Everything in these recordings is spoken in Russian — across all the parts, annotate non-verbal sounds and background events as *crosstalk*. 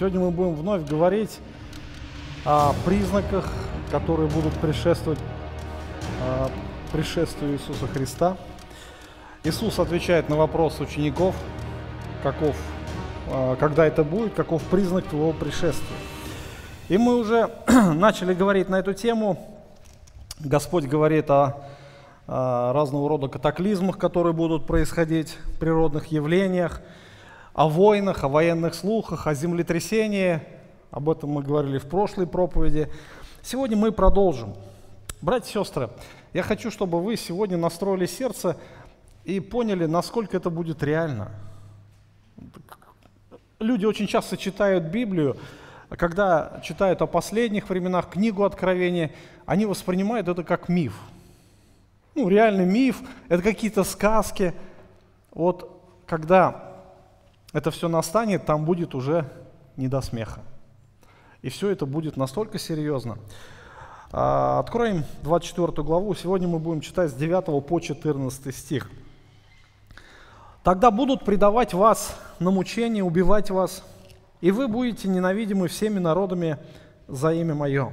Сегодня мы будем вновь говорить о признаках, которые будут предшествовать э, пришествию Иисуса Христа. Иисус отвечает на вопрос учеников, каков, э, когда это будет, каков признак твоего пришествия. И мы уже *clears throat* начали говорить на эту тему. Господь говорит о, о разного рода катаклизмах, которые будут происходить, природных явлениях, о войнах, о военных слухах, о землетрясении. Об этом мы говорили в прошлой проповеди. Сегодня мы продолжим. Братья и сестры, я хочу, чтобы вы сегодня настроили сердце и поняли, насколько это будет реально. Люди очень часто читают Библию, когда читают о последних временах, книгу Откровения, они воспринимают это как миф. Ну, реальный миф, это какие-то сказки. Вот когда это все настанет, там будет уже не до смеха. И все это будет настолько серьезно. А, откроем 24 главу. Сегодня мы будем читать с 9 по 14 стих. «Тогда будут предавать вас на мучение, убивать вас, и вы будете ненавидимы всеми народами за имя Мое.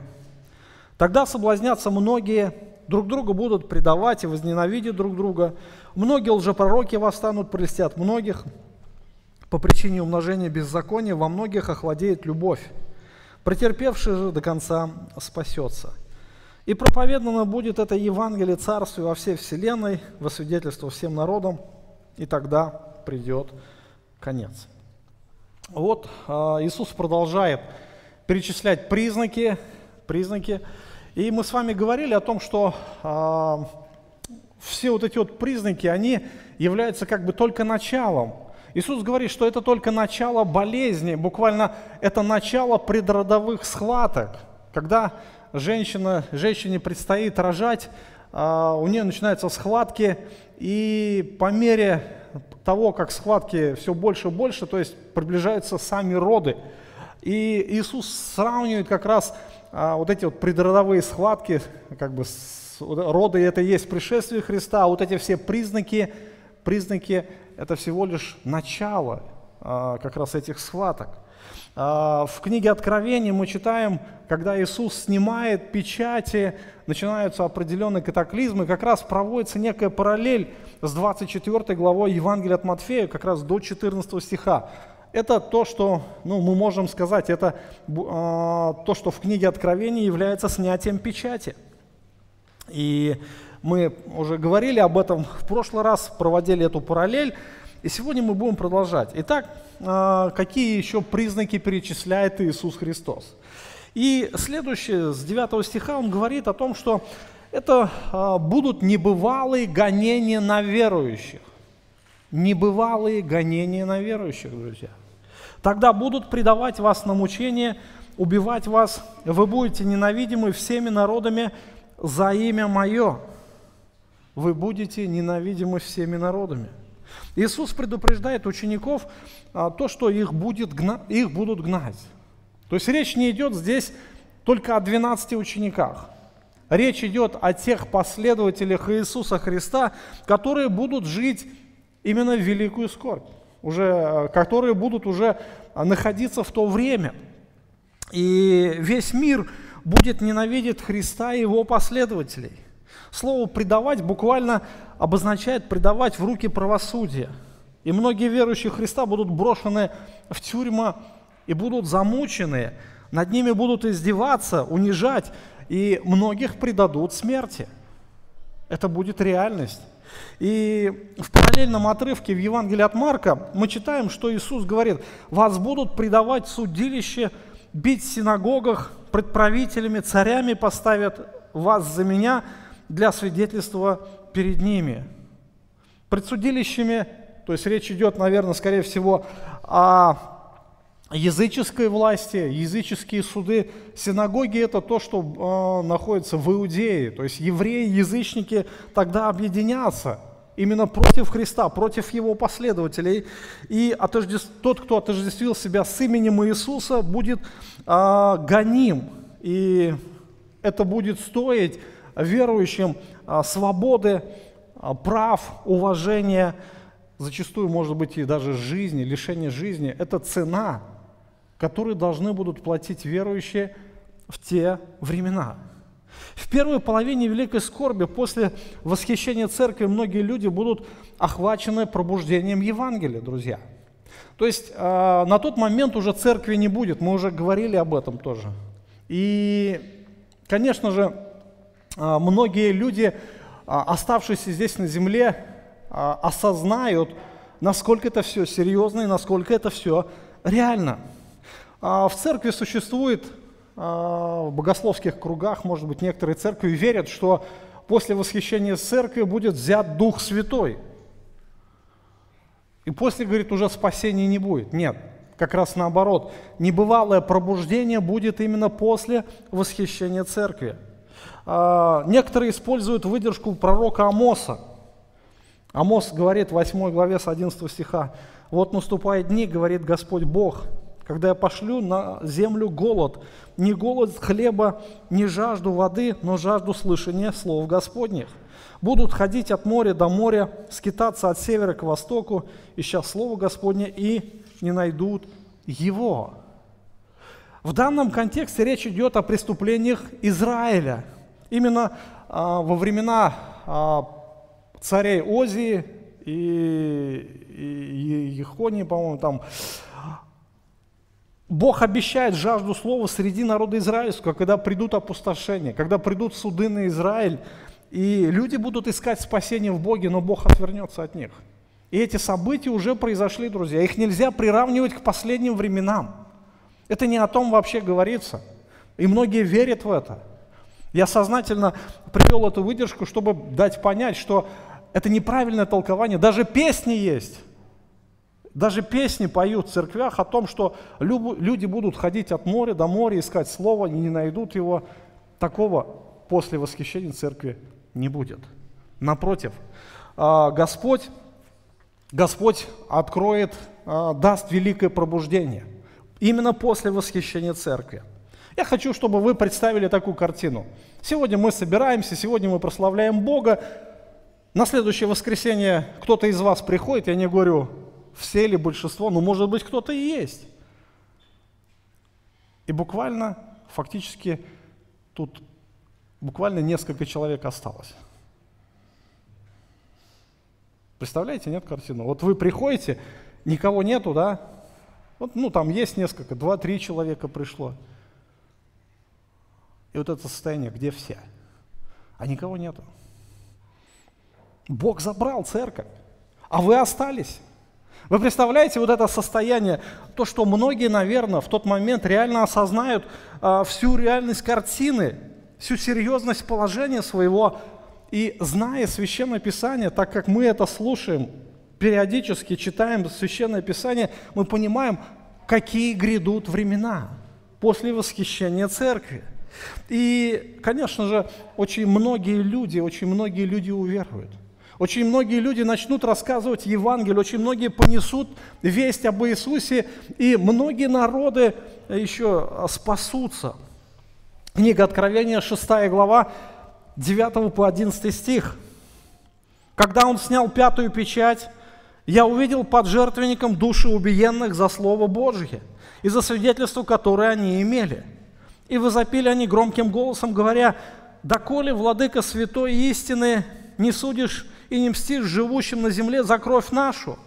Тогда соблазнятся многие, друг друга будут предавать и возненавидят друг друга. Многие лжепророки восстанут, прелестят многих, по причине умножения беззакония во многих охладеет любовь. Претерпевший же до конца спасется. И проповедано будет это Евангелие Царствия во всей вселенной, во свидетельство всем народам, и тогда придет конец. Вот а, Иисус продолжает перечислять признаки, признаки. И мы с вами говорили о том, что а, все вот эти вот признаки, они являются как бы только началом Иисус говорит, что это только начало болезни, буквально это начало предродовых схваток. Когда женщина, женщине предстоит рожать, а, у нее начинаются схватки, и по мере того, как схватки все больше и больше, то есть приближаются сами роды. И Иисус сравнивает как раз а, вот эти вот предродовые схватки, как бы роды это и есть пришествие Христа, а вот эти все признаки, признаки это всего лишь начало а, как раз этих схваток. А, в книге Откровения мы читаем, когда Иисус снимает печати, начинаются определенные катаклизмы, как раз проводится некая параллель с 24 главой Евангелия от Матфея, как раз до 14 стиха. Это то, что ну, мы можем сказать, это э, то, что в книге Откровения является снятием печати. И мы уже говорили об этом в прошлый раз, проводили эту параллель. И сегодня мы будем продолжать. Итак, а, какие еще признаки перечисляет Иисус Христос? И следующее, с 9 стиха, он говорит о том, что это а, будут небывалые гонения на верующих. Небывалые гонения на верующих, друзья. Тогда будут предавать вас на мучение, убивать вас, вы будете ненавидимы всеми народами за имя Мое вы будете ненавидимы всеми народами. Иисус предупреждает учеников а, то, что их, будет гна... их будут гнать. То есть речь не идет здесь только о 12 учениках. Речь идет о тех последователях Иисуса Христа, которые будут жить именно в великую скорбь, уже, а, которые будут уже находиться в то время. И весь мир будет ненавидеть Христа и его последователей. Слово «предавать» буквально обозначает предавать в руки правосудия. И многие верующие Христа будут брошены в тюрьма и будут замучены, над ними будут издеваться, унижать, и многих предадут смерти. Это будет реальность. И в параллельном отрывке в Евангелии от Марка мы читаем, что Иисус говорит, вас будут предавать судилище, бить в синагогах, пред правителями, царями поставят вас за меня – для свидетельства перед ними. Пред судилищами, то есть речь идет, наверное, скорее всего, о языческой власти, языческие суды. Синагоги – это то, что э, находится в Иудее. То есть евреи, язычники тогда объединятся именно против Христа, против его последователей. И отождеств... тот, кто отождествил себя с именем Иисуса, будет э, гоним. И это будет стоить верующим а, свободы, а, прав, уважения, зачастую, может быть, и даже жизни, лишение жизни. Это цена. которые должны будут платить верующие в те времена. В первой половине Великой Скорби, после восхищения церкви, многие люди будут охвачены пробуждением Евангелия, друзья. То есть э, на тот момент уже церкви не будет, мы уже говорили об этом тоже. И, конечно же, многие люди, э, оставшиеся здесь на земле, э, осознают, насколько это все серьезно и насколько это все реально. В церкви существует а, в богословских кругах, может быть, некоторые церкви верят, что после восхищения церкви будет взят Дух Святой. И после, говорит, уже спасения не будет. Нет, как раз наоборот. Небывалое пробуждение будет именно после восхищения церкви. А, некоторые используют выдержку пророка Амоса. Амос говорит в 8 главе с 11 стиха, «Вот наступают дни, говорит Господь Бог, когда я пошлю на землю голод, не голод хлеба, не жажду воды, но жажду слышания слов Господних. Будут ходить от моря до моря, скитаться от севера к востоку, ища Слово Господне, и не найдут его. В данном контексте речь идет о преступлениях Израиля. Именно а, во времена а, царей Озии и, и, Ехонии, по-моему, там Бог обещает жажду слова среди народа израильского, когда придут опустошения, когда придут суды на Израиль, и люди будут искать спасение в Боге, но Бог отвернется от них. И эти события уже произошли, друзья. Их нельзя приравнивать к последним временам. Это не о том вообще говорится. И многие верят в это. Я сознательно привел эту выдержку, чтобы дать понять, что это неправильное толкование. Даже песни есть. Даже песни поют в церквях о том, что люди будут ходить от моря до моря, искать слово, и не найдут его. Такого после восхищения церкви не будет. Напротив, а, Господь, Господь откроет, а, даст великое пробуждение. Именно после восхищения церкви. Я хочу, чтобы вы представили такую картину. Сегодня мы собираемся, сегодня мы прославляем Бога. На следующее воскресенье кто-то из вас приходит, я не говорю, все или большинство, но может быть кто-то и есть. И буквально, фактически, тут буквально несколько человек осталось. Представляете, нет картины? Вот вы приходите, никого нету, да? Вот, ну, там есть несколько, два-три человека пришло. И вот это состояние, где все? А никого нету. Бог забрал церковь, а вы остались. Вы представляете вот это состояние, то, что многие, наверное, в тот момент реально осознают а, всю реальность картины, всю серьезность положения своего, и зная Священное Писание, так как мы это слушаем, периодически читаем Священное Писание, мы понимаем, какие грядут времена после восхищения Церкви. И, конечно же, очень многие люди, очень многие люди уверуют – очень многие люди начнут рассказывать Евангелие, очень многие понесут весть об Иисусе, и многие народы еще спасутся. Книга Откровения, 6 глава, 9 по 11 стих. «Когда он снял пятую печать, я увидел под жертвенником души убиенных за Слово Божье и за свидетельство, которое они имели. И возопили они громким голосом, говоря, «Доколе, владыка святой истины, не судишь и не мстишь живущим на земле за кровь нашу.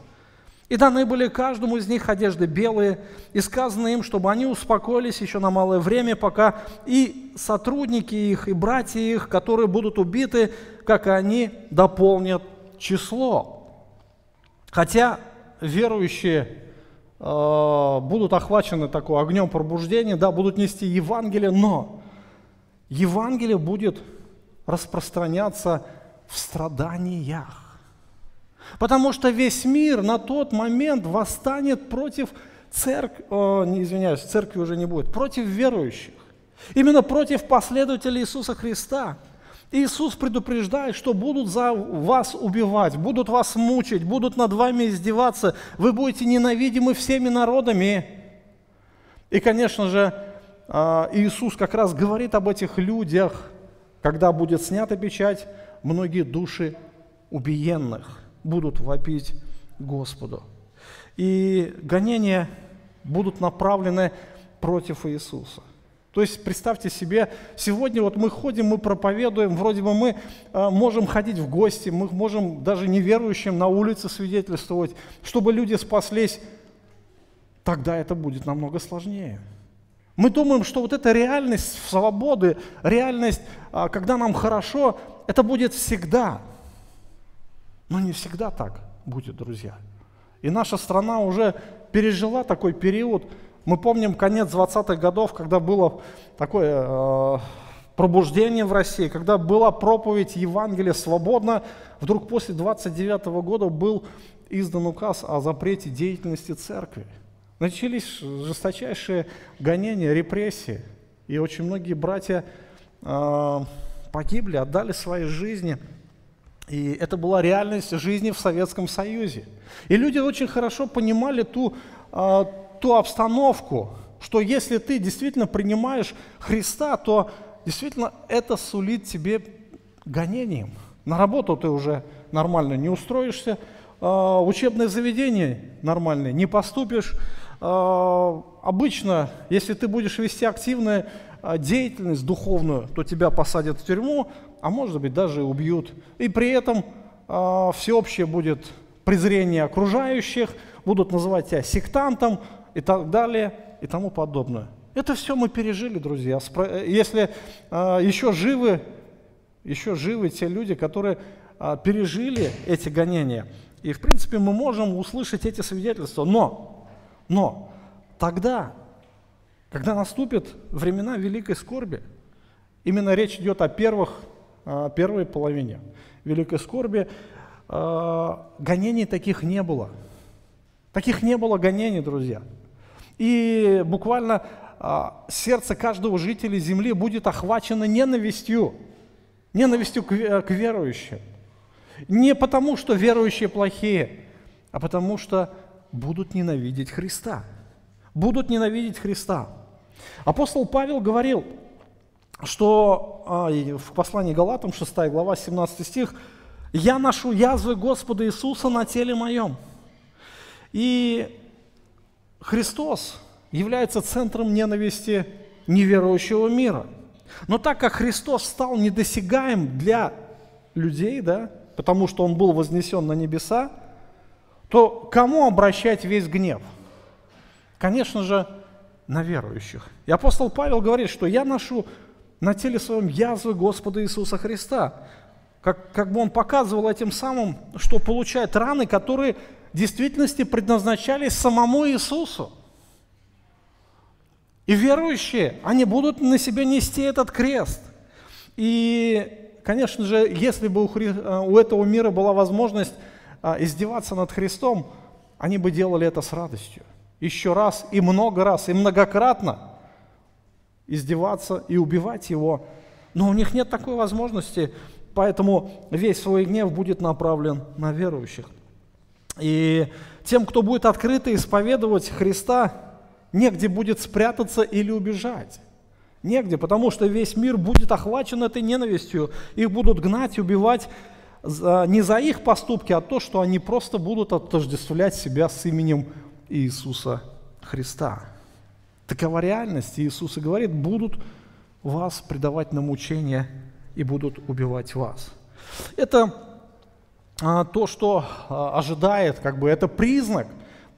И даны были каждому из них одежды белые, и сказано им, чтобы они успокоились еще на малое время, пока и сотрудники их, и братья их, которые будут убиты, как и они, дополнят число. Хотя верующие будут охвачены такой огнем пробуждения, да, будут нести Евангелие, но Евангелие будет распространяться в страданиях. Потому что весь мир на тот момент восстанет против церкви, о, не извиняюсь, церкви уже не будет, против верующих. Именно против последователей Иисуса Христа. Иисус предупреждает, что будут за вас убивать, будут вас мучить, будут над вами издеваться, вы будете ненавидимы всеми народами. И, конечно же, а, Иисус как раз говорит об этих людях, когда будет снята печать, многие души убиенных будут вопить Господу. И гонения будут направлены против Иисуса. То есть представьте себе, сегодня вот мы ходим, мы проповедуем, вроде бы мы э, можем ходить в гости, мы можем даже неверующим на улице свидетельствовать, чтобы люди спаслись, тогда это будет намного сложнее. Мы думаем, что вот эта реальность свободы, реальность, э, когда нам хорошо, это будет всегда. Но не всегда так будет, друзья. И наша страна уже пережила такой период, мы помним конец 20-х годов, когда было такое э, пробуждение в России, когда была проповедь Евангелия свободно, вдруг после 29 -го года был издан указ о запрете деятельности церкви. Начались жесточайшие гонения, репрессии, и очень многие братья э, погибли, отдали свои жизни. И это была реальность жизни в Советском Союзе. И люди очень хорошо понимали ту, э, ту обстановку, что если ты действительно принимаешь Христа, то действительно это сулит тебе гонением. На работу ты уже нормально не устроишься, а, учебное заведение нормальное не поступишь. А, обычно, если ты будешь вести активную а, деятельность духовную, то тебя посадят в тюрьму, а может быть даже убьют. И при этом всеобщее будет презрение окружающих, будут называть тебя сектантом, и так далее и тому подобное. Это все мы пережили, друзья. Если э, еще живы, еще живы те люди, которые э, пережили эти гонения. И, в принципе, мы можем услышать эти свидетельства. Но, но тогда, когда наступят времена великой скорби, именно речь идет о первых, э, первой половине великой скорби, э, гонений таких не было. Таких не было гонений, друзья. И буквально а, сердце каждого жителя земли будет охвачено ненавистью, ненавистью э, к верующим. Не потому, что верующие плохие, а потому что будут ненавидеть Христа. Будут ненавидеть Христа. Апостол Павел говорил, что а, в послании Галатам, 6 глава, 17 стих, «Я ношу язвы Господа Иисуса на теле моем». И Христос является центром ненависти неверующего мира. Но так как Христос стал недосягаем для людей, да, потому что Он был вознесен на небеса, то кому обращать весь гнев? Конечно же, на верующих. И апостол Павел говорит, что я ношу на теле своем язвы Господа Иисуса Христа. Как, как бы он показывал этим самым, что получает раны, которые в действительности предназначались самому Иисусу. И верующие, они будут на себе нести этот крест. И, конечно же, если бы у, Хри... у этого мира была возможность а, издеваться над Христом, они бы делали это с радостью. Еще раз и много раз, и многократно издеваться и убивать его. Но у них нет такой возможности, поэтому весь свой гнев будет направлен на верующих. И тем, кто будет открыто исповедовать Христа, негде будет спрятаться или убежать. Негде, потому что весь мир будет охвачен этой ненавистью. Их будут гнать, убивать не за их поступки, а то, что они просто будут отождествлять себя с именем Иисуса Христа. Такова реальность. Иисус и говорит, будут вас предавать на мучения и будут убивать вас. Это то, что а, ожидает, как бы это признак,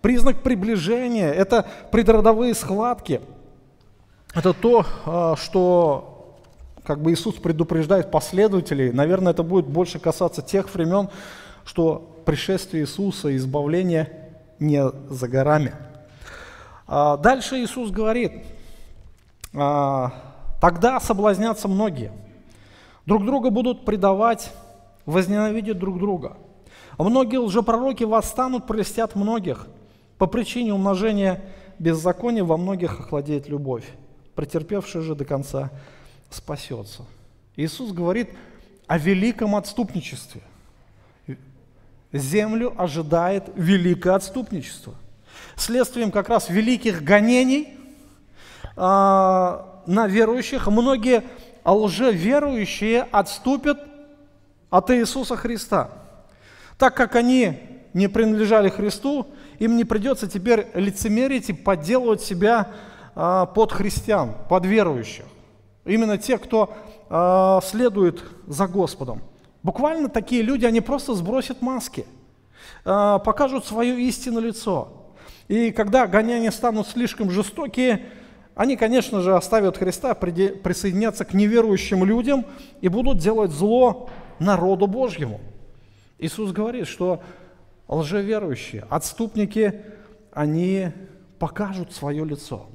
признак приближения, это предродовые схватки. Это то, а, что как бы Иисус предупреждает последователей. Наверное, это будет больше касаться тех времен, что пришествие Иисуса и избавление не за горами. Дальше Иисус говорит, тогда соблазнятся многие, друг друга будут предавать возненавидят друг друга. Многие лжепророки восстанут, прелестят многих. По причине умножения беззакония во многих охладеет любовь. Претерпевший же до конца спасется. Иисус говорит о великом отступничестве. Землю ожидает великое отступничество. Следствием как раз великих гонений а, на верующих многие лжеверующие отступят от Иисуса Христа. Так как они не принадлежали Христу, им не придется теперь лицемерить и подделывать себя а, под христиан, под верующих. Именно те, кто а, следует за Господом. Буквально такие люди, они просто сбросят маски, а, покажут свое истинное лицо. И когда гоняния станут слишком жестокие, они, конечно же, оставят Христа, присоединятся к неверующим людям и будут делать зло народу Божьему. Иисус говорит, что лжеверующие, отступники, они покажут свое лицо.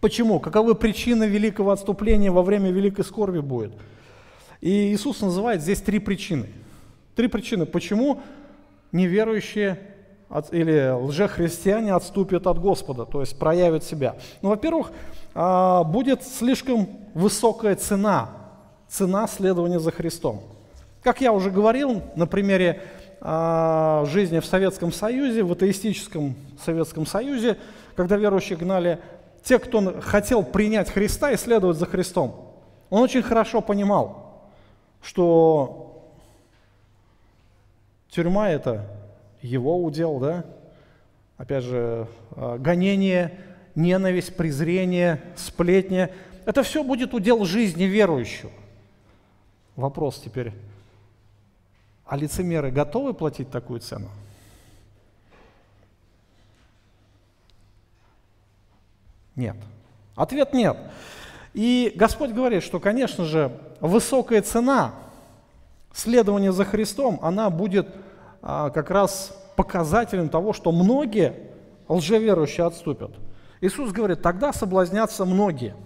Почему? Каковы причины великого отступления во время великой скорби будет? И Иисус называет здесь три причины. Три причины, почему неверующие или лжехристиане отступят от Господа, то есть проявят себя. Ну, во-первых, а, будет слишком высокая цена, цена следования за Христом. Как я уже говорил на примере а, жизни в Советском Союзе, в атеистическом Советском Союзе, когда верующие гнали, те, кто хотел принять Христа и следовать за Христом, он очень хорошо понимал, что тюрьма это его удел, да? Опять же, а, гонение, ненависть, презрение, сплетни. Это все будет удел жизни верующего. Вопрос теперь. А лицемеры готовы платить такую цену? Нет. Ответ нет. И Господь говорит, что, конечно же, высокая цена следования за Христом, она будет а, как раз показателем того, что многие лжеверующие отступят. Иисус говорит, тогда соблазнятся многие.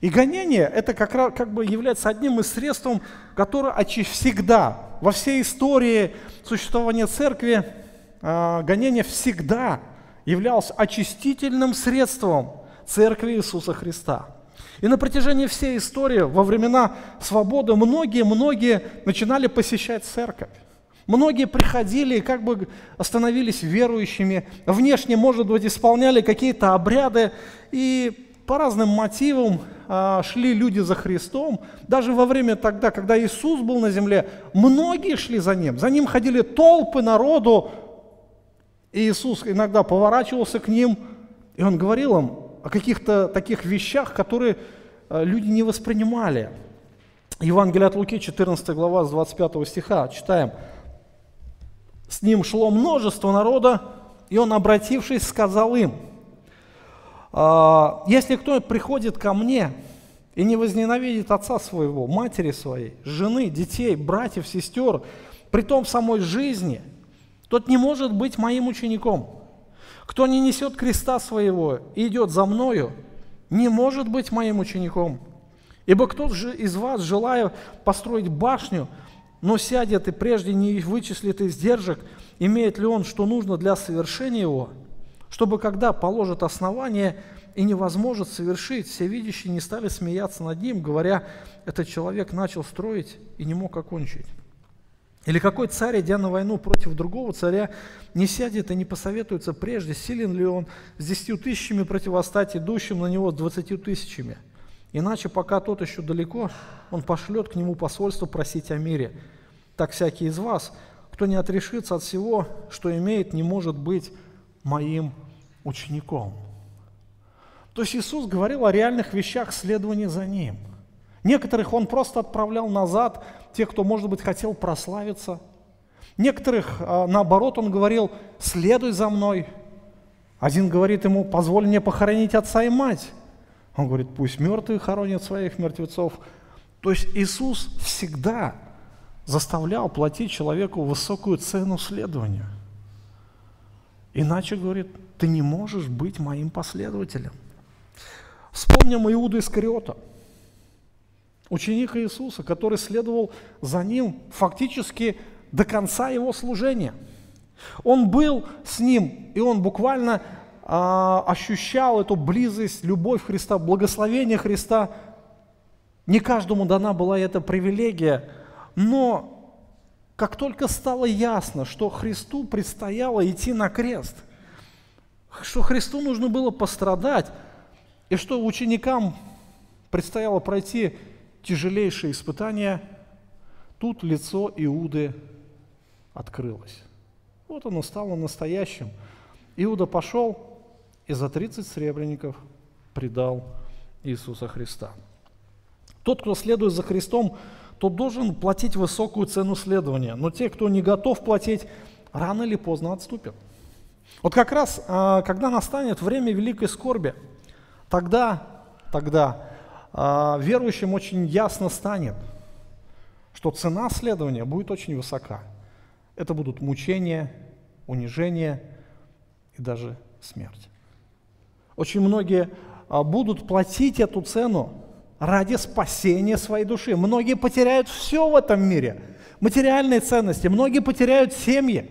И гонение это как, раз, как бы является одним из средств, которое всегда, во всей истории существования церкви, а, гонение всегда являлось очистительным средством церкви Иисуса Христа. И на протяжении всей истории, во времена свободы, многие-многие начинали посещать церковь. Многие приходили и как бы становились верующими, внешне, может быть, исполняли какие-то обряды, и по разным мотивам а, шли люди за Христом. Даже во время тогда, когда Иисус был на земле, многие шли за Ним. За Ним ходили толпы народу, и Иисус иногда поворачивался к ним, и Он говорил им о каких-то таких вещах, которые а, люди не воспринимали. Евангелие от Луки, 14 глава, с 25 стиха, читаем – с ним шло множество народа, и он, обратившись, сказал им, «А, если кто приходит ко мне и не возненавидит отца своего, матери своей, жены, детей, братьев, сестер, при том самой жизни, тот не может быть моим учеником. Кто не несет креста своего и идет за мною, не может быть моим учеником. Ибо кто же из вас, желая построить башню, но сядет и прежде не вычислит издержек, имеет ли он, что нужно для совершения его, чтобы когда положит основание и невозможно совершить, все видящие не стали смеяться над ним, говоря, этот человек начал строить и не мог окончить. Или какой царь, идя на войну против другого царя, не сядет и не посоветуется прежде, силен ли он с десятью тысячами противостать идущим на него с двадцатью тысячами – Иначе, пока тот еще далеко, он пошлет к нему посольство просить о мире. Так всякий из вас, кто не отрешится от всего, что имеет, не может быть моим учеником. То есть Иисус говорил о реальных вещах следования за Ним. Некоторых Он просто отправлял назад, тех, кто, может быть, хотел прославиться. Некоторых, а, наоборот, Он говорил, следуй за мной. Один говорит ему, позволь мне похоронить отца и мать. Он говорит, пусть мертвые хоронят своих мертвецов. То есть Иисус всегда заставлял платить человеку высокую цену следования. Иначе, говорит, ты не можешь быть моим последователем. Вспомним Иуду Искариота, ученика Иисуса, который следовал за ним фактически до конца его служения. Он был с ним, и он буквально а, ощущал эту близость, любовь Христа, благословение Христа. Не каждому дана была эта привилегия, но как только стало ясно, что Христу предстояло идти на крест, что Христу нужно было пострадать, и что ученикам предстояло пройти тяжелейшие испытания, тут лицо Иуды открылось. Вот оно стало настоящим. Иуда пошел и за 30 сребреников предал Иисуса Христа. Тот, кто следует за Христом, тот должен платить высокую цену следования. Но те, кто не готов платить, рано или поздно отступят. Вот как раз, а, когда настанет время великой скорби, тогда, тогда а, верующим очень ясно станет, что цена следования будет очень высока. Это будут мучения, унижение и даже смерть. Очень многие а, будут платить эту цену ради спасения своей души. Многие потеряют все в этом мире, материальные ценности, многие потеряют семьи,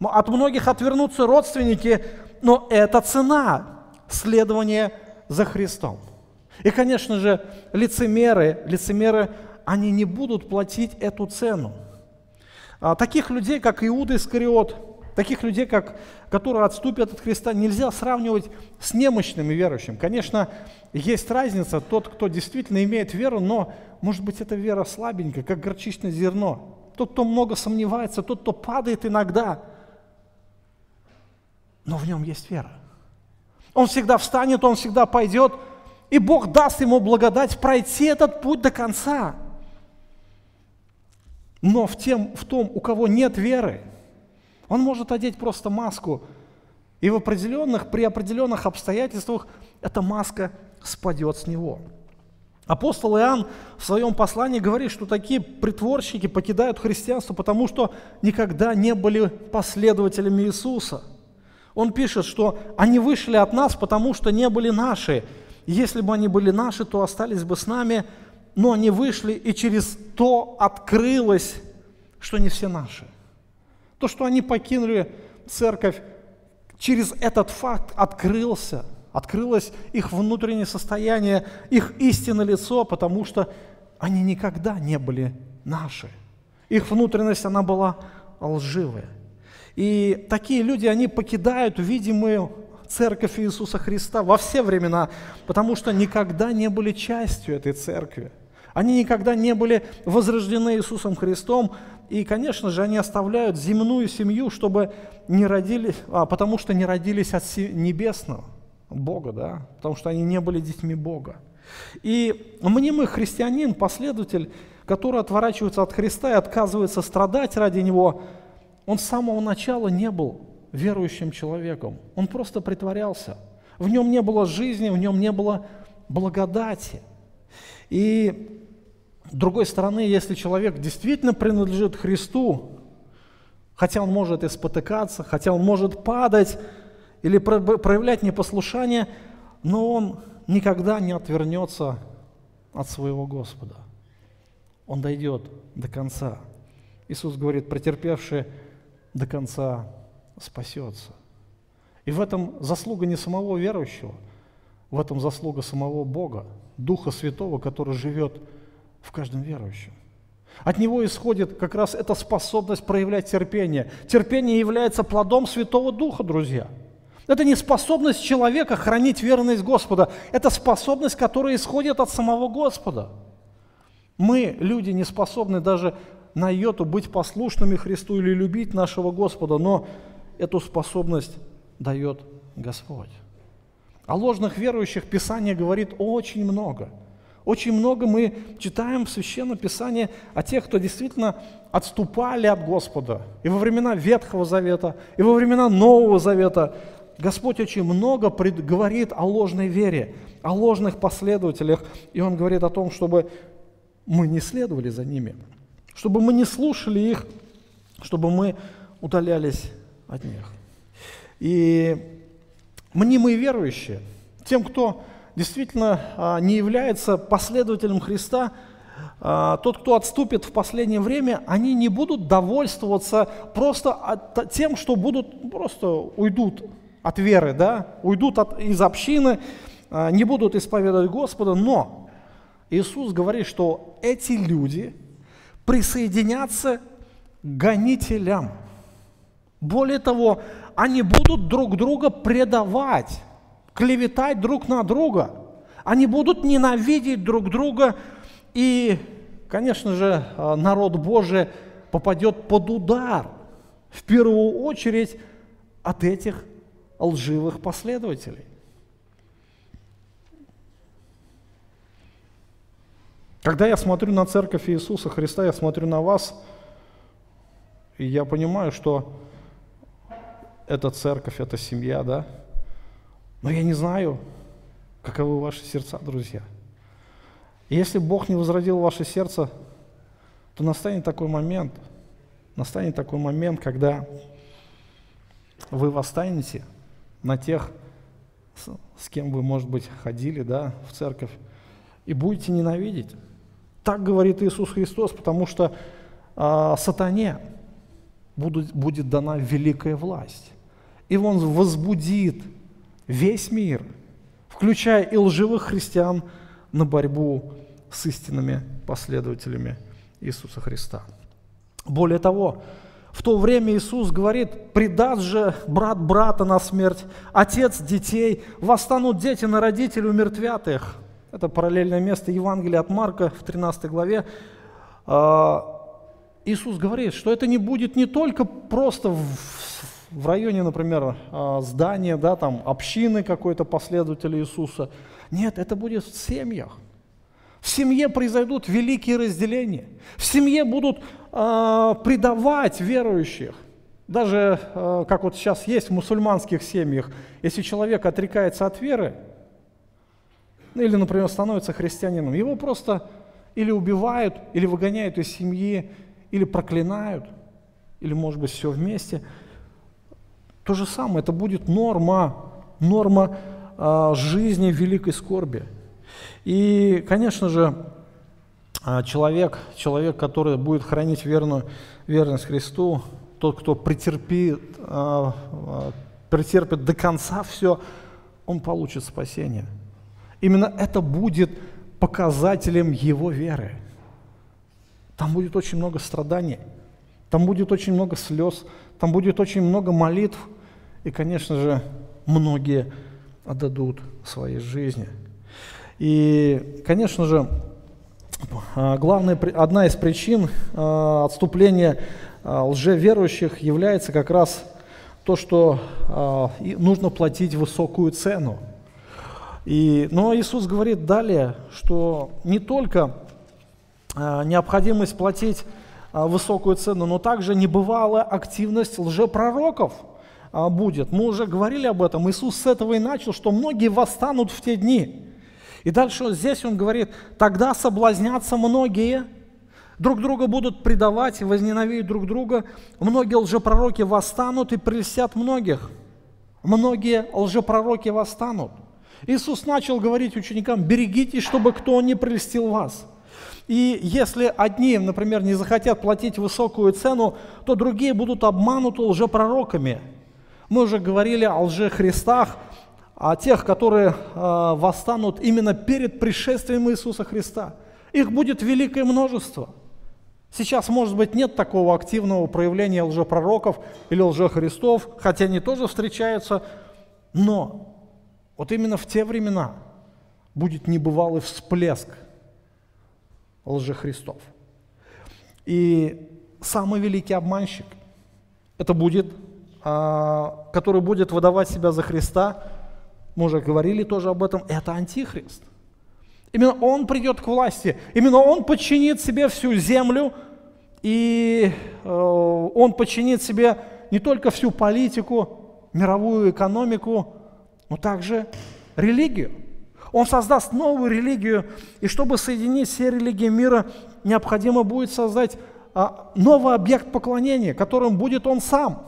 от многих отвернутся родственники, но это цена следования за Христом. И, конечно же, лицемеры, лицемеры, они не будут платить эту цену. А, таких людей, как Иуда Искариот, таких людей, как, которые отступят от Христа, нельзя сравнивать с немощными верующими. Конечно, есть разница, тот, кто действительно имеет веру, но, может быть, эта вера слабенькая, как горчичное зерно. Тот, кто много сомневается, тот, кто падает иногда, но в нем есть вера. Он всегда встанет, он всегда пойдет, и Бог даст ему благодать пройти этот путь до конца. Но в, тем, в том, у кого нет веры, он может одеть просто маску, и в определенных, при определенных обстоятельствах эта маска спадет с него. Апостол Иоанн в своем послании говорит, что такие притворщики покидают христианство, потому что никогда не были последователями Иисуса. Он пишет, что они вышли от нас, потому что не были наши. Если бы они были наши, то остались бы с нами, но они вышли, и через то открылось, что не все наши. То, что они покинули церковь, через этот факт открылся – Открылось их внутреннее состояние, их истинное лицо, потому что они никогда не были наши. Их внутренность, она была лживая. И такие люди, они покидают видимую церковь Иисуса Христа во все времена, потому что никогда не были частью этой церкви. Они никогда не были возрождены Иисусом Христом, и, конечно же, они оставляют земную семью, чтобы не родились, а, потому что не родились от небесного. Бога, да, потому что они не были детьми Бога. И мнимый христианин, последователь, который отворачивается от Христа и отказывается страдать ради Него, он с самого начала не был верующим человеком. Он просто притворялся. В нем не было жизни, в нем не было благодати. И с другой стороны, если человек действительно принадлежит Христу, хотя он может и спотыкаться, хотя он может падать, или проявлять непослушание, но он никогда не отвернется от своего Господа. Он дойдет до конца. Иисус говорит, претерпевший до конца спасется. И в этом заслуга не самого верующего, в этом заслуга самого Бога, Духа Святого, который живет в каждом верующем. От него исходит как раз эта способность проявлять терпение. Терпение является плодом Святого Духа, друзья – это не способность человека хранить верность Господа, это способность, которая исходит от самого Господа. Мы, люди, не способны даже на йоту быть послушными Христу или любить нашего Господа, но эту способность дает Господь. О ложных верующих Писание говорит очень много. Очень много мы читаем в Священном Писании о тех, кто действительно отступали от Господа. И во времена Ветхого Завета, и во времена Нового Завета Господь очень много говорит о ложной вере, о ложных последователях, и Он говорит о том, чтобы мы не следовали за ними, чтобы мы не слушали их, чтобы мы удалялись от них. И мнимые верующие, тем, кто действительно а, не является последователем Христа, а, тот, кто отступит в последнее время, они не будут довольствоваться просто тем, что будут, просто уйдут от веры, да, уйдут от, из общины, а, не будут исповедовать Господа, но Иисус говорит, что эти люди присоединятся к гонителям. Более того, они будут друг друга предавать, клеветать друг на друга. Они будут ненавидеть друг друга, и, конечно же, а, народ Божий попадет под удар – В первую очередь от этих лживых последователей. Когда я смотрю на церковь Иисуса Христа, я смотрю на вас, и я понимаю, что это церковь, это семья, да? Но я не знаю, каковы ваши сердца, друзья. И если Бог не возродил ваше сердце, то настанет такой момент, настанет такой момент, когда вы восстанете на тех, с кем вы, может быть, ходили да, в церковь, и будете ненавидеть. Так говорит Иисус Христос, потому что э, сатане будет, будет дана великая власть. И он возбудит весь мир, включая и лживых христиан, на борьбу с истинными последователями Иисуса Христа. Более того, в то время Иисус говорит, предаст же брат брата на смерть, отец детей, восстанут дети на родителей, умертвят их. Это параллельное место Евангелия от Марка в 13 главе. А, Иисус говорит, что это не будет не только просто в, в районе, например, а, здания, да, там, общины какой-то последователя Иисуса. Нет, это будет в семьях. В семье произойдут великие разделения. В семье будут э, предавать верующих. Даже, э, как вот сейчас есть в мусульманских семьях, если человек отрекается от веры, ну, или, например, становится христианином, его просто или убивают, или выгоняют из семьи, или проклинают, или, может быть, все вместе. То же самое, это будет норма, норма э, жизни в великой скорби. И, конечно же, а, человек, человек, который будет хранить верную верность Христу, тот, кто претерпит, а, претерпит до конца все, он получит спасение. Именно это будет показателем его веры. Там будет очень много страданий, там будет очень много слез, там будет очень много молитв, и, конечно же, многие отдадут своей жизни – и, конечно же, а, главная, одна из причин а, отступления а, лжеверующих является как раз то, что нужно платить высокую цену. И, но Иисус говорит далее, что не только необходимость платить высокую цену, но также небывалая активность лжепророков будет. Мы уже говорили об этом. Иисус с этого и начал, что многие восстанут в те дни. И дальше здесь он говорит, тогда соблазнятся многие, друг друга будут предавать и возненавидеть друг друга, многие лжепророки восстанут и прельстят многих. Многие лжепророки восстанут. Иисус начал говорить ученикам, берегитесь, чтобы кто не прельстил вас. И если одни, например, не захотят платить высокую цену, то другие будут обмануты лжепророками. Мы уже говорили о лжехристах, а тех, которые э, восстанут именно перед пришествием Иисуса Христа. Их будет великое множество. Сейчас, может быть, нет такого активного проявления лжепророков или лжехристов, хотя они тоже встречаются, но вот именно в те времена будет небывалый всплеск лжехристов. И самый великий обманщик, это будет, а, который будет выдавать себя за Христа, мы уже говорили тоже об этом, это антихрист. Именно он придет к власти, именно он подчинит себе всю землю, и э, он подчинит себе не только всю политику, мировую экономику, но также религию. Он создаст новую религию, и чтобы соединить все религии мира, необходимо будет создать а, новый объект поклонения, которым будет он сам.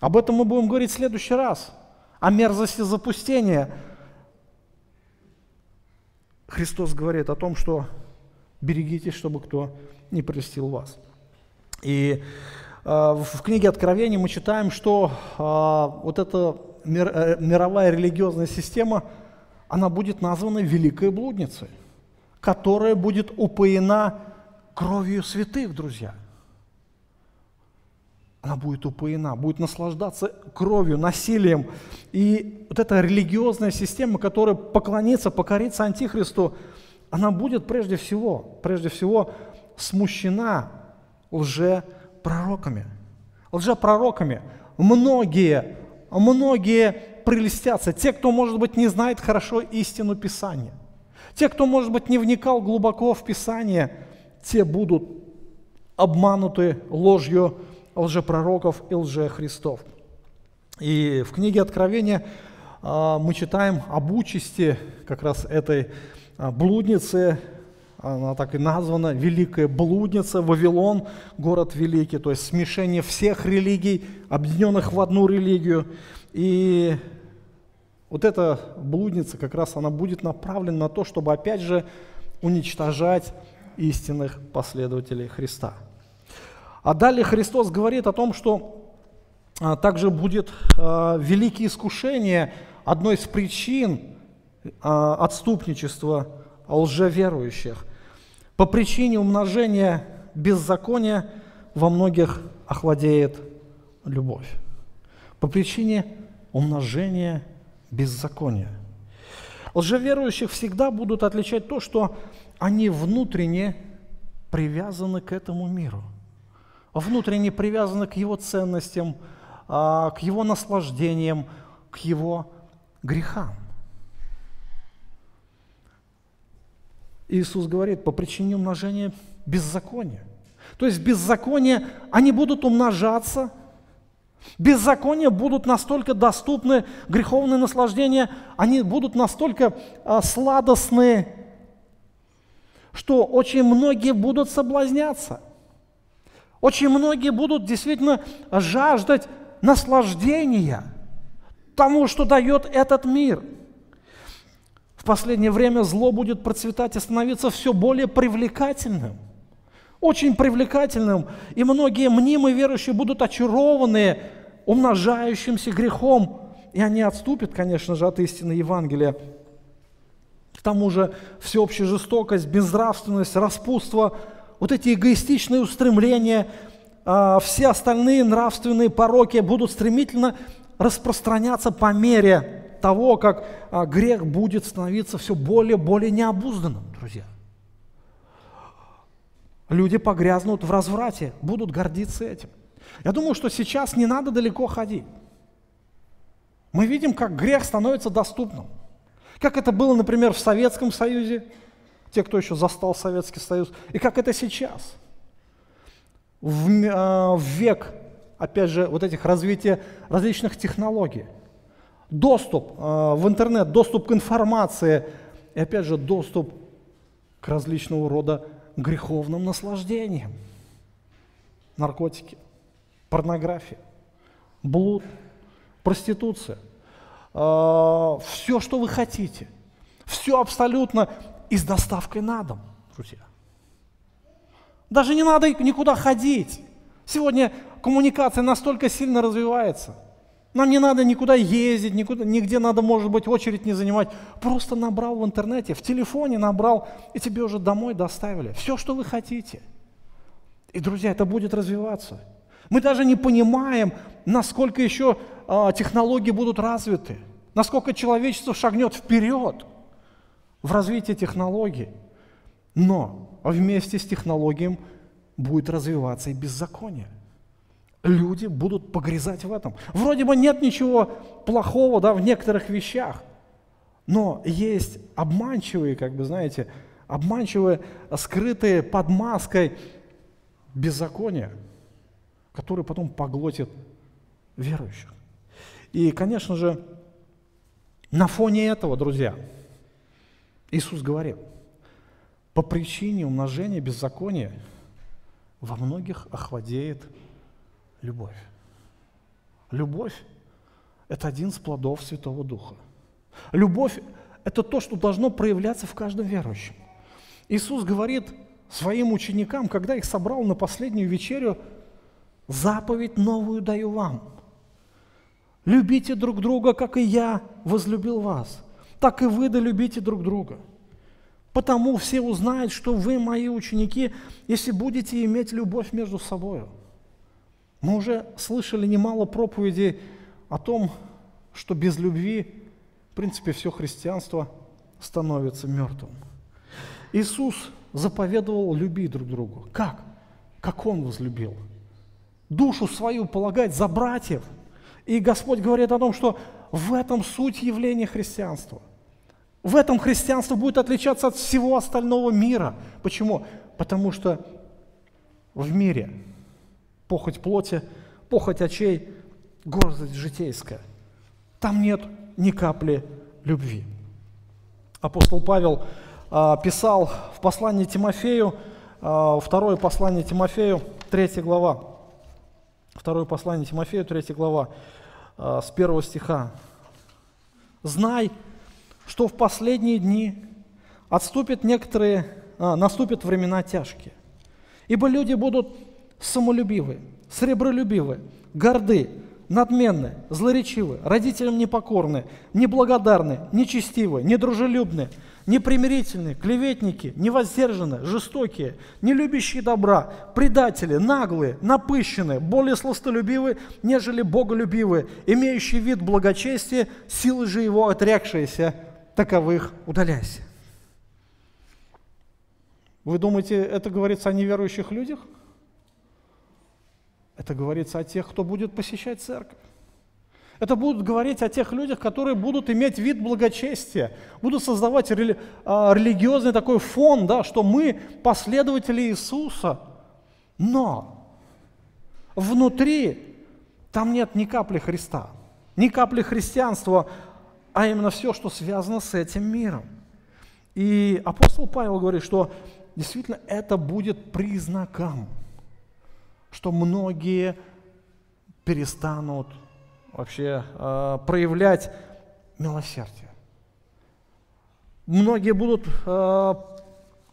Об этом мы будем говорить в следующий раз о мерзости запустения. Христос говорит о том, что берегитесь, чтобы кто не прельстил вас. И э, в книге Откровения мы читаем, что э, вот эта э, мировая религиозная система, она будет названа Великой Блудницей, которая будет упоена кровью святых, друзья – она будет упоена, будет наслаждаться кровью, насилием. И вот эта религиозная система, которая поклонится, покорится Антихристу, она будет прежде всего, прежде всего смущена лжепророками, лжепророками, многие, многие прелестятся. Те, кто, может быть, не знает хорошо истину Писания. Те, кто, может быть, не вникал глубоко в Писание, те будут обмануты ложью лжепророков и лжехристов. И в книге Откровения а, мы читаем об участи как раз этой а, блудницы, она так и названа, Великая Блудница, Вавилон, город великий, то есть смешение всех религий, объединенных в одну религию. И вот эта блудница как раз она будет направлена на то, чтобы опять же уничтожать истинных последователей Христа. А далее Христос говорит о том, что а, также будет а, великие искушения, одной из причин а, отступничества лжеверующих. По причине умножения беззакония во многих охладеет любовь. По причине умножения беззакония. Лжеверующих всегда будут отличать то, что они внутренне привязаны к этому миру, внутренне привязаны к его ценностям, а, к его наслаждениям, к его грехам. Иисус говорит, по причине умножения беззакония. То есть беззаконие, они будут умножаться, беззакония будут настолько доступны, греховные наслаждения, они будут настолько а, сладостны, что очень многие будут соблазняться. Очень многие будут действительно жаждать наслаждения тому, что дает этот мир – в последнее время зло будет процветать и становиться все более привлекательным. Очень привлекательным. И многие мнимые верующие будут очарованы умножающимся грехом. И они отступят, конечно же, от истины Евангелия. К тому же всеобщая жестокость, безнравственность, распутство, вот эти эгоистичные устремления, а, все остальные нравственные пороки будут стремительно распространяться по мере того, как а, грех будет становиться все более и более необузданным, друзья. Люди погрязнут в разврате, будут гордиться этим. Я думаю, что сейчас не надо далеко ходить. Мы видим, как грех становится доступным. Как это было, например, в Советском Союзе, те, кто еще застал Советский Союз, и как это сейчас. В, э, в век, опять же, вот этих развития различных технологий – доступ э, в интернет, доступ к информации и опять же доступ к различного рода греховным наслаждениям. Наркотики, порнография, блуд, проституция. Э, все, что вы хотите. Все абсолютно и с доставкой на дом, друзья. Даже не надо никуда ходить. Сегодня коммуникация настолько сильно развивается – нам не надо никуда ездить, никуда, нигде надо, может быть, очередь не занимать. Просто набрал в интернете, в телефоне набрал, и тебе уже домой доставили. Все, что вы хотите. И, друзья, это будет развиваться. Мы даже не понимаем, насколько еще э, технологии будут развиты, насколько человечество шагнет вперед в развитии технологий. Но вместе с технологией будет развиваться и беззаконие люди будут погрязать в этом. Вроде бы нет ничего плохого да, в некоторых вещах, но есть обманчивые, как бы, знаете, обманчивые, скрытые под маской беззакония, которые потом поглотят верующих. И, конечно же, на фоне этого, друзья, Иисус говорит, по причине умножения беззакония во многих охладеет любовь. Любовь – это один из плодов Святого Духа. Любовь – это то, что должно проявляться в каждом верующем. Иисус говорит своим ученикам, когда их собрал на последнюю вечерю, заповедь новую даю вам. Любите друг друга, как и я возлюбил вас. Так и вы да любите друг друга. Потому все узнают, что вы мои ученики, если будете иметь любовь между собой. Мы уже слышали немало проповедей о том, что без любви, в принципе, все христианство становится мертвым. Иисус заповедовал любить друг другу. Как? Как Он возлюбил? душу свою полагать за братьев. И Господь говорит о том, что в этом суть явления христианства. В этом христианство будет отличаться от всего остального мира. Почему? Потому что в мире похоть плоти, похоть очей, гордость житейская. Там нет ни капли любви. Апостол Павел а, писал в послании Тимофею, а, второе послание Тимофею, третья глава, второе послание Тимофею, третья глава, а, с первого стиха. «Знай, что в последние дни отступят некоторые, наступят времена тяжкие, ибо люди будут самолюбивы, сребролюбивы, горды, надменны, злоречивы, родителям непокорны, неблагодарны, нечестивы, недружелюбны, непримирительны, клеветники, невоздержаны, жестокие, не любящие добра, предатели, наглые, напыщенные, более сластолюбивы, нежели боголюбивые, имеющие вид благочестия, силы же его отрекшиеся, таковых удаляйся. Вы думаете, это говорится о неверующих людях? Это говорится о тех, кто будет посещать церковь. Это будут говорить о тех людях, которые будут иметь вид благочестия, будут создавать рели, а, религиозный такой фон, да, что мы последователи Иисуса. Но внутри там нет ни капли Христа, ни капли христианства, а именно все, что связано с этим миром. И апостол Павел говорит, что действительно это будет признаком, что многие перестанут вообще э, проявлять милосердие. Многие будут э,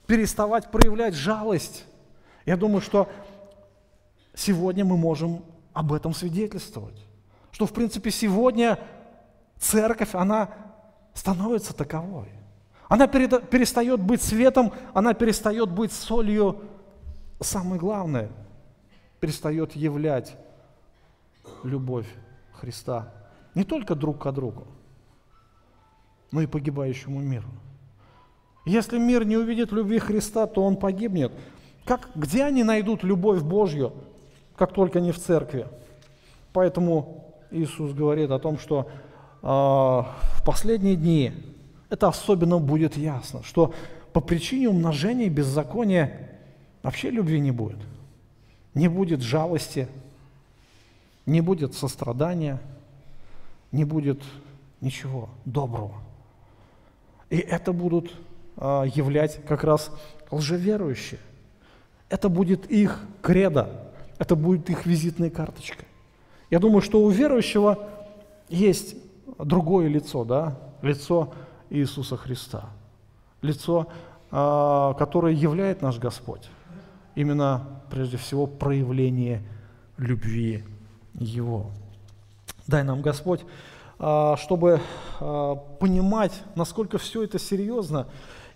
переставать проявлять жалость. Я думаю, что сегодня мы можем об этом свидетельствовать. Что, в принципе, сегодня церковь, она становится таковой. Она перестает быть светом, она перестает быть солью. Самое главное, перестает являть любовь Христа не только друг к другу, но и погибающему миру. Если мир не увидит любви Христа, то он погибнет. Как, где они найдут любовь Божью, как только не в церкви? Поэтому Иисус говорит о том, что э, в последние дни это особенно будет ясно, что по причине умножения беззакония вообще любви не будет. Не будет жалости, не будет сострадания, не будет ничего доброго. И это будут а, являть как раз лжеверующие. Это будет их кредо, это будет их визитная карточка. Я думаю, что у верующего есть другое лицо, да, лицо Иисуса Христа, лицо, а, которое являет наш Господь. Именно, прежде всего, проявление любви его. Дай нам, Господь, а, чтобы а, понимать, насколько все это серьезно.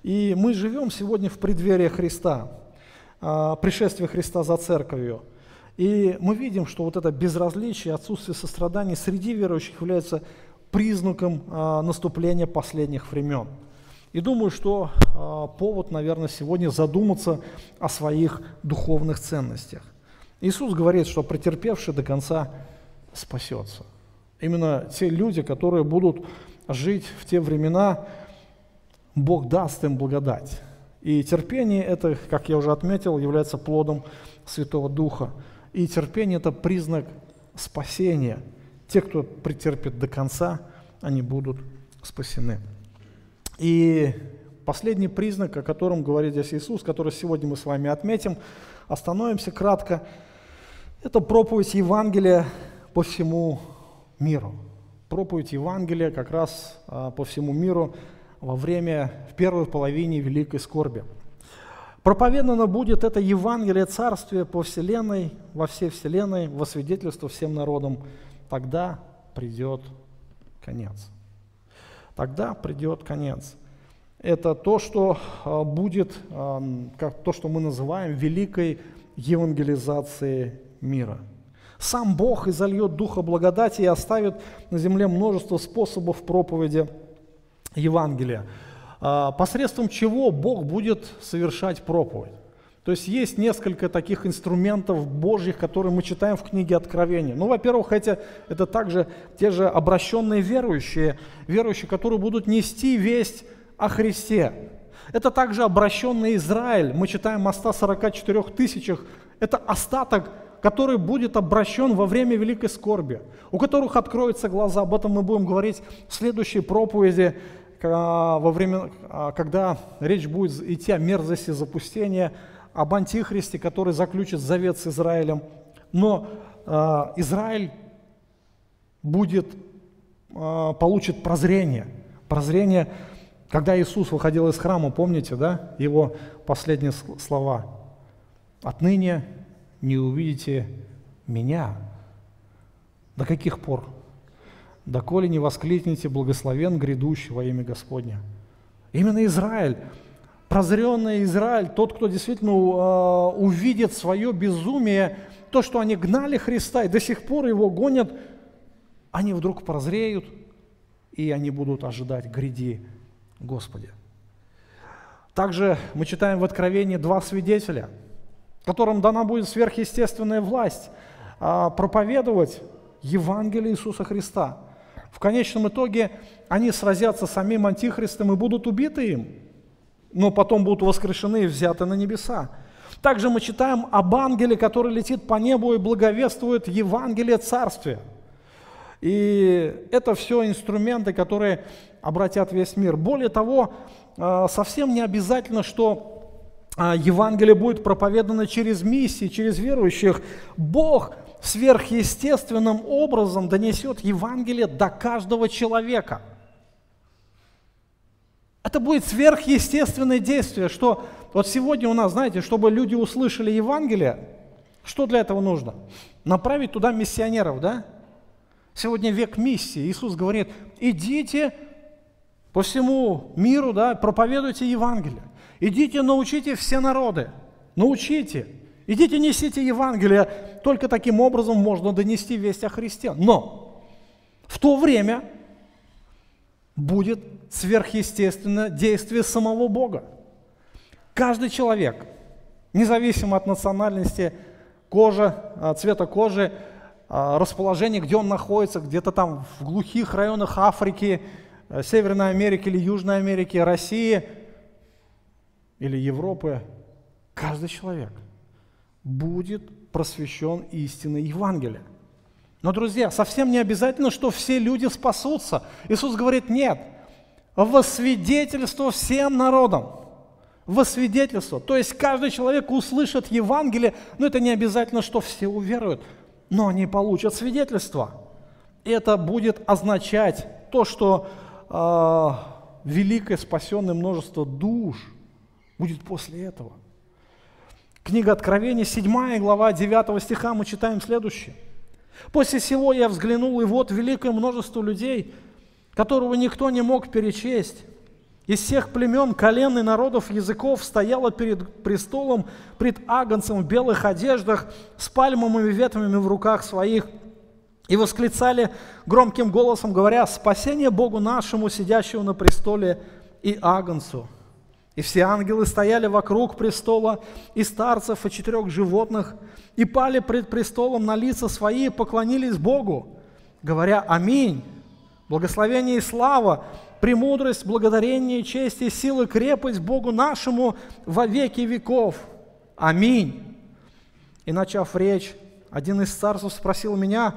И мы живем сегодня в преддверии Христа, а, пришествия Христа за церковью. И мы видим, что вот это безразличие, отсутствие сострадания среди верующих является признаком наступления последних времен. И думаю, что повод, наверное, сегодня задуматься о своих духовных ценностях. Иисус говорит, что претерпевший до конца спасется. Именно те люди, которые будут жить в те времена, Бог даст им благодать. И терпение это, как я уже отметил, является плодом Святого Духа. И терпение это признак спасения. Те, кто претерпит до конца, они будут спасены. И последний признак, о котором говорит здесь Иисус, который сегодня мы с вами отметим, остановимся кратко – это проповедь Евангелия по всему миру. Проповедь Евангелия как раз а, по всему миру во время, в первой половине Великой Скорби. Проповедано будет это Евангелие Царствия по Вселенной, во всей Вселенной, во свидетельство всем народам. Тогда придет конец. Тогда придет конец. Это то, что а, будет, как то, что мы называем великой евангелизацией мира. Сам Бог изольет Духа благодати и оставит на земле множество способов проповеди Евангелия, а, посредством чего Бог будет совершать проповедь. То есть есть несколько таких инструментов Божьих, которые мы читаем в книге Откровения. Ну, во-первых, эти, это также те же обращенные верующие, верующие, которые будут нести весть о Христе. Это также обращенный Израиль. Мы читаем о 144 тысячах. Это остаток, который будет обращен во время великой скорби, у которых откроются глаза. Об этом мы будем говорить в следующей проповеди, во время, а, когда речь будет идти о мерзости запустения, об антихристе, который заключит завет с Израилем. Но э, Израиль будет, э, получит прозрение. Прозрение, когда Иисус выходил из храма, помните, да, его последние слова. «Отныне не увидите меня». До каких пор? Доколе не воскликните благословен грядущий во имя Господня. Именно Израиль прозренный Израиль, тот, кто действительно э, увидит свое безумие, то, что они гнали Христа и до сих пор его гонят, они вдруг прозреют, и они будут ожидать гряди Господи. Также мы читаем в Откровении два свидетеля, которым дана будет сверхъестественная власть э, проповедовать Евангелие Иисуса Христа. В конечном итоге они сразятся с самим Антихристом и будут убиты им но потом будут воскрешены и взяты на небеса. Также мы читаем об ангеле, который летит по небу и благовествует Евангелие Царствия. И это все инструменты, которые обратят весь мир. Более того, а, совсем не обязательно, что а, Евангелие будет проповедано через миссии, через верующих. Бог сверхъестественным образом донесет Евангелие до каждого человека – это будет сверхъестественное действие, что вот сегодня у нас, знаете, чтобы люди услышали Евангелие, что для этого нужно? Направить туда миссионеров, да? Сегодня век миссии. Иисус говорит, идите по всему миру, да, проповедуйте Евангелие. Идите, научите все народы. Научите. Идите, несите Евангелие. Только таким образом можно донести весть о Христе. Но в то время будет сверхъестественное действие самого Бога. Каждый человек, независимо от национальности, кожи, а, цвета кожи, а, расположения, где он находится, где-то там в глухих районах Африки, э, Северной Америки или Южной Америки, России или Европы, каждый человек будет просвещен истиной Евангелия. Но, друзья, совсем не обязательно, что все люди спасутся. Иисус говорит, нет, во свидетельство всем народам. Во свидетельство. То есть каждый человек услышит Евангелие, но это не обязательно, что все уверуют, но они получат свидетельство. Это будет означать то, что э, великое спасенное множество душ будет после этого. Книга Откровения, 7 глава, 9 стиха, мы читаем следующее. После всего я взглянул, и вот великое множество людей, которого никто не мог перечесть, из всех племен, колен и народов, языков стояло перед престолом, пред агнцем в белых одеждах, с пальмовыми ветвями в руках своих, и восклицали громким голосом, говоря, «Спасение Богу нашему, сидящему на престоле, и агнцу». И все ангелы стояли вокруг престола, и старцев, и четырех животных, и пали пред престолом на лица свои, и поклонились Богу, говоря «Аминь». Благословение и слава, премудрость, благодарение, честь и силы, крепость Богу нашему во веки веков. Аминь. И начав речь, один из царств спросил меня,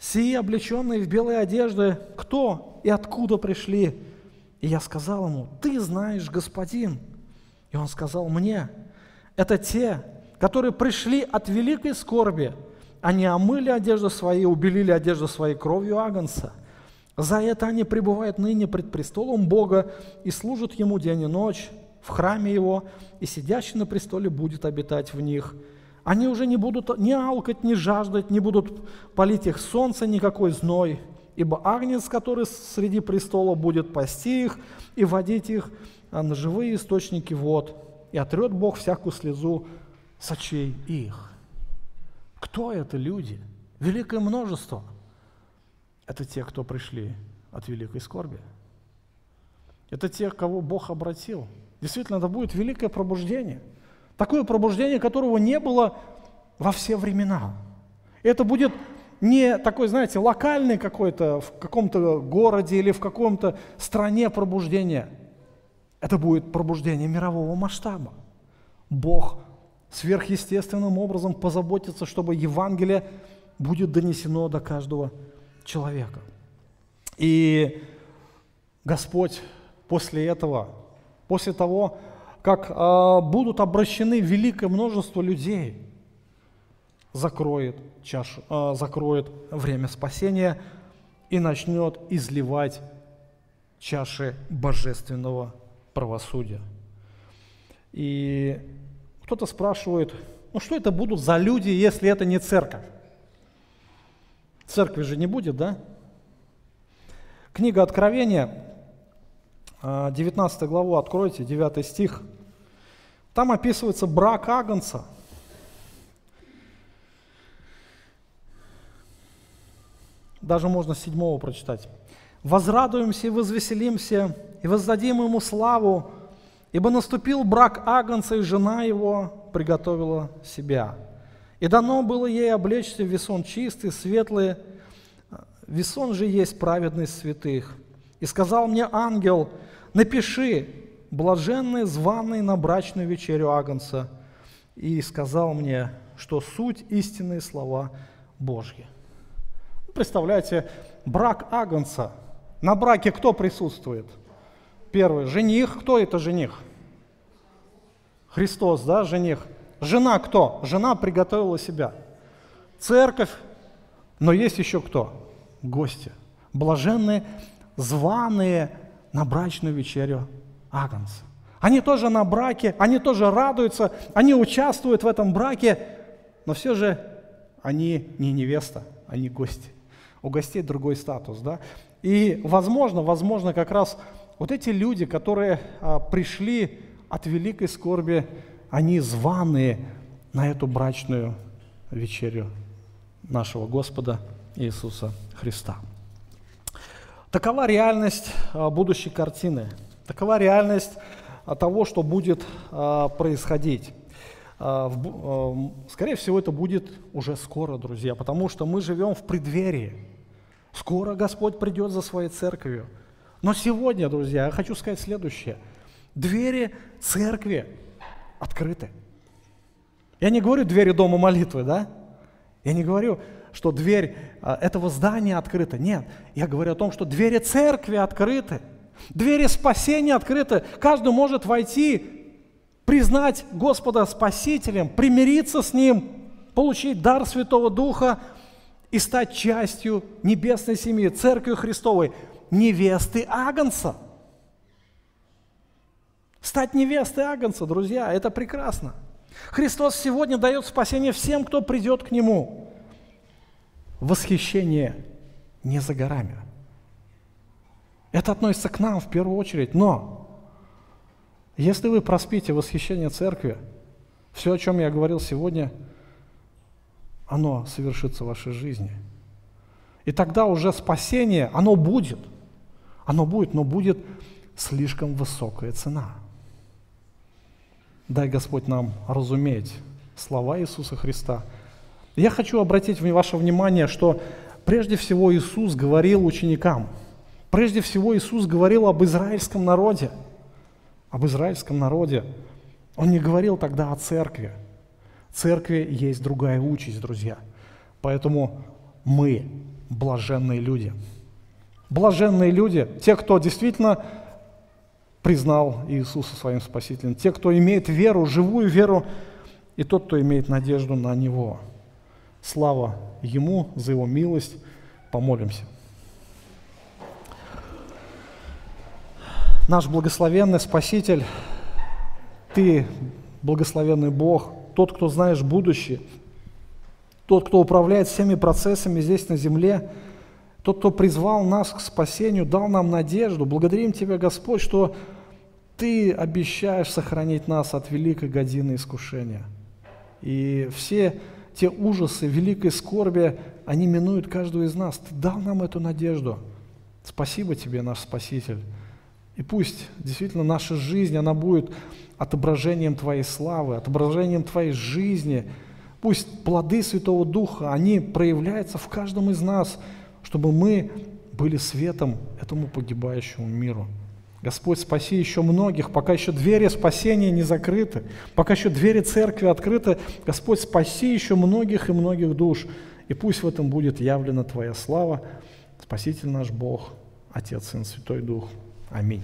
«Сии, облеченные в белые одежды, кто и откуда пришли?» И я сказал ему, ты знаешь, господин. И он сказал мне, это те, которые пришли от великой скорби, они омыли одежду свои, убелили одежду своей кровью агнца. За это они пребывают ныне пред престолом Бога и служат Ему день и ночь в храме Его, и сидящий на престоле будет обитать в них. Они уже не будут ни алкать, ни жаждать, не будут палить их солнце никакой зной, Ибо агнец, который среди престола будет пасти их и водить их на живые источники вод, и отрет Бог всякую слезу с очей их. Кто это люди? Великое множество. Это те, кто пришли от великой скорби. Это те, кого Бог обратил. Действительно, это будет великое пробуждение. Такое пробуждение, которого не было во все времена. Это будет не такой, знаете, локальный какой-то в каком-то городе или в каком-то стране пробуждение. Это будет пробуждение мирового масштаба. Бог сверхъестественным образом позаботится, чтобы Евангелие будет донесено до каждого человека. И Господь после этого, после того, как э, будут обращены великое множество людей, закроет, чашу, э, закроет время спасения и начнет изливать чаши божественного правосудия. И кто-то спрашивает, ну что это будут за люди, если это не церковь? Церкви же не будет, да? Книга Откровения, 19 а, главу откройте, 9 стих. Там описывается брак Агнца. Даже можно с седьмого прочитать. «Возрадуемся и возвеселимся, и воздадим ему славу, ибо наступил брак Агнца, и жена его приготовила себя. И дано было ей облечься в весон чистый, светлый, весон же есть праведность святых. И сказал мне ангел, напиши, блаженный, званый на брачную вечерю Агнца. И сказал мне, что суть истинные слова Божьи. Представляете, брак Агнца. На браке кто присутствует? Первый. Жених. Кто это жених? Христос, да, жених. Жена кто? Жена приготовила себя. Церковь. Но есть еще кто? Гости. Блаженные, званые на брачную вечерю Агнца. Они тоже на браке, они тоже радуются, они участвуют в этом браке, но все же они не невеста, они гости. У гостей другой статус, да? И возможно, возможно, как раз вот эти люди, которые а, пришли от великой скорби, они званые на эту брачную вечерю нашего Господа Иисуса Христа. Такова реальность а, будущей картины. Такова реальность а, того, что будет происходить. Скорее всего, это будет уже скоро, друзья, потому что мы живем в преддверии. Скоро Господь придет за своей церковью. Но сегодня, друзья, я хочу сказать следующее. Двери церкви открыты. Я не говорю двери дома молитвы, да? Я не говорю, что дверь а, этого здания открыта. Нет, я говорю о том, что двери церкви открыты. Двери спасения открыты. Каждый может войти, признать Господа Спасителем, примириться с Ним, получить дар Святого Духа и стать частью небесной семьи, Церкви Христовой, невесты Агнца. Стать невестой Агнца, друзья, это прекрасно. Христос сегодня дает спасение всем, кто придет к Нему. Восхищение не за горами. Это относится к нам в первую очередь, но если вы проспите восхищение церкви, все, о чем я говорил сегодня, оно совершится в вашей жизни. И тогда уже спасение, оно будет. Оно будет, но будет слишком высокая цена. Дай Господь нам разуметь слова Иисуса Христа. Я хочу обратить ваше внимание, что прежде всего Иисус говорил ученикам – Прежде всего Иисус говорил об израильском народе. Об израильском народе. Он не говорил тогда о церкви. Церкви есть другая участь, друзья. Поэтому мы блаженные люди. Блаженные люди, те, кто действительно признал Иисуса своим Спасителем, те, кто имеет веру, живую веру, и тот, кто имеет надежду на Него. Слава Ему за Его милость. Помолимся. наш благословенный Спаситель, Ты, благословенный Бог, тот, кто знаешь будущее, тот, кто управляет всеми процессами здесь на земле, тот, кто призвал нас к спасению, дал нам надежду. Благодарим Тебя, Господь, что Ты обещаешь сохранить нас от великой годины искушения. И все те ужасы великой скорби, они минуют каждого из нас. Ты дал нам эту надежду. Спасибо Тебе, наш Спаситель. И пусть действительно наша жизнь, она будет отображением Твоей славы, отображением Твоей жизни. Пусть плоды Святого Духа, они проявляются в каждом из нас, чтобы мы были светом этому погибающему миру. Господь, спаси еще многих, пока еще двери спасения не закрыты, пока еще двери церкви открыты. Господь, спаси еще многих и многих душ. И пусть в этом будет явлена Твоя слава, Спаситель наш Бог, Отец, Сын, Святой Дух. Аминь.